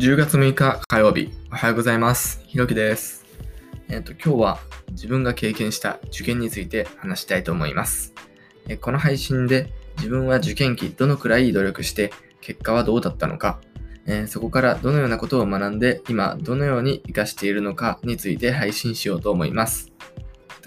10月6日火曜日、おはようございます。ひろきです。えっ、と、今日は自分が経験した受験について話したいと思います。えこの配信で自分は受験期どのくらい努力して結果はどうだったのか、えーそこからどのようなことを学んで今どのように活かしているのかについて配信しようと思います。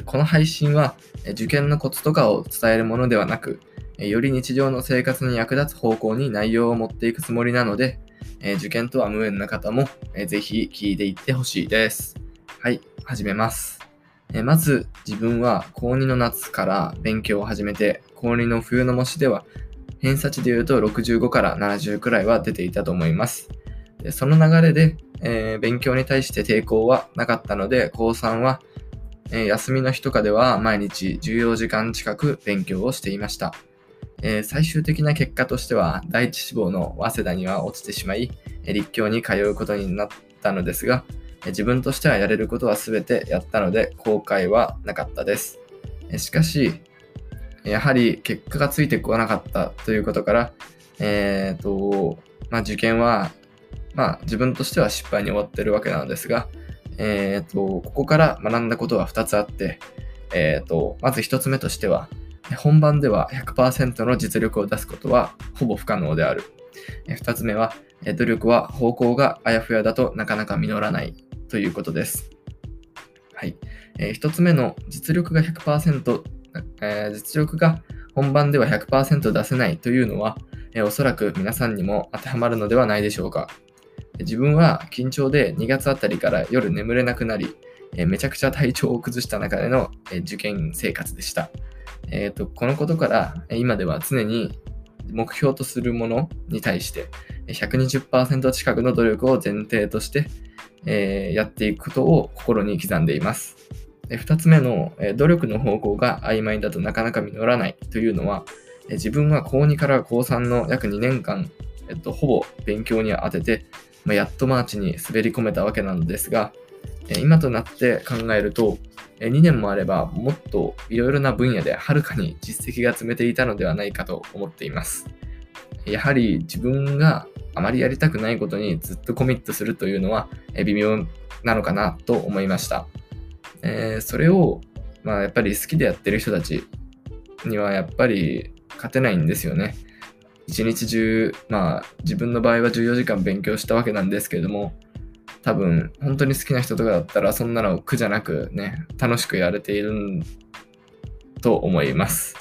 この配信は受験のコツとかを伝えるものではなく、より日常の生活に役立つ方向に内容を持っていくつもりなので、えー受験とは無縁な方も、えーぜひ聞いていってほしいです。はい、始めます。えーまず自分は高2の夏から勉強を始めて、高2の冬の模試では偏差値で言うと65から70くらいは出ていたと思います。でその流れで、え勉強に対して抵抗はなかったので、高3は、え休みの日とかでは毎日14時間近く勉強をしていました。えー最終的な結果としては、第一志望の早稲田には落ちてしまい、立教に通うことになったのですが、自分としてはやれることは全てやったので、後悔はなかったです。しかし、やはり結果がついてこなかったということから、えーと、まあ、受験は、まあ、自分としては失敗に終わってるわけなのですが、えーと、ここから学んだことは2つあって、えーと、まず1つ目としては、本番では100%の実力を出すことはほぼ不可能である。2つ目は、努力は方向があやふやだとなかなか実らないということです。はい。1つ目の実力が100%、え実力が本番では100%出せないというのは、おそらく皆さんにも当てはまるのではないでしょうか。自分は緊張で2月あたりから夜眠れなくなり、めちゃくちゃ体調を崩した中での、受験生活でした。えーとこのことから今では常に目標とするものに対して120%近くの努力を前提として、えーやっていくことを心に刻んでいます。2つ目の、え努力の方向が曖昧だとなかなか実らないというのは、え自分は高2から高3の約2年間、えっと、ほぼ勉強に当てて、まあ、やっとマーチに滑り込めたわけなのですが、え今となって考えると、2年もあればもっといろいろな分野ではるかに実績が積めていたのではないかと思っています。やはり自分があまりやりたくないことにずっとコミットするというのは微妙なのかなと思いました。えーそれを、まあ、やっぱり好きでやってる人たちにはやっぱり勝てないんですよね。一日中、まあ自分の場合は14時間勉強したわけなんですけれども、多分本当に好きな人とかだったらそんなの苦じゃなくね、楽しくやれていると思います。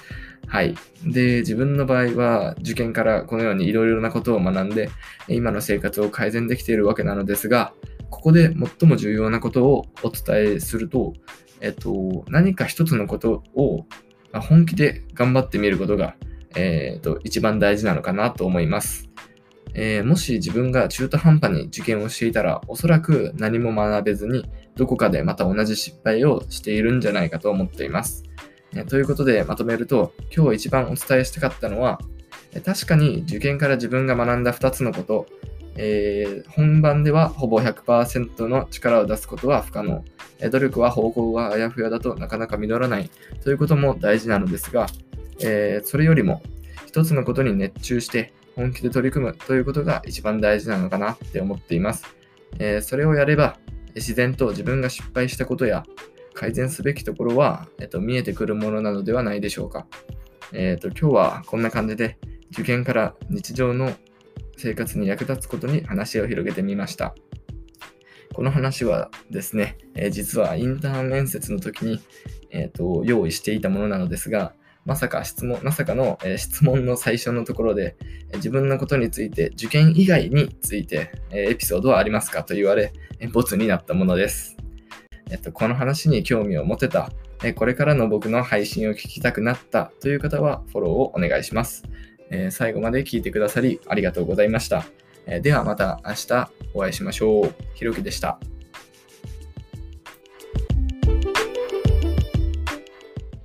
はい。で、自分の場合は受験からこのようにいろいろなことを学んで、今の生活を改善できているわけなのですが、ここで最も重要なことをお伝えすると、えっと、何か一つのことを本気で頑張ってみることが、えっと、一番大事なのかなと思います。えーもし自分が中途半端に受験をしていたら、おそらく何も学べずに、どこかでまた同じ失敗をしているんじゃないかと思っています。えということでまとめると、今日一番お伝えしたかったのは、確かに受験から自分が学んだ2つのこと、えー本番ではほぼ100%の力を出すことは不可能。え努力は方向があやふやだとなかなか実らないということも大事なのですが、えーそれよりも一つのことに熱中して本気で取り組むということが一番大事なのかなって思っています。えーそれをやれば自然と自分が失敗したことや改善すべきところは、えっと、見えてくるものなのではないでしょうか。えっと今日はこんな感じで受験から日常の生活に役立つことに話を広げてみました。この話はですね、えー実はインターン面接の時に、えーと用意していたものなのですが、まさか質問、まさかの、えー質問の最初のところで、えー自分のことについて、受験以外について、えーエピソードはありますかと言われ、えーボツになったものです。えっと、この話に興味を持てた、えーこれからの僕の配信を聞きたくなったという方はフォローをお願いします。えー最後まで聞いてくださりありがとうございました。えーではまた明日お会いしましょう。ひろきでした。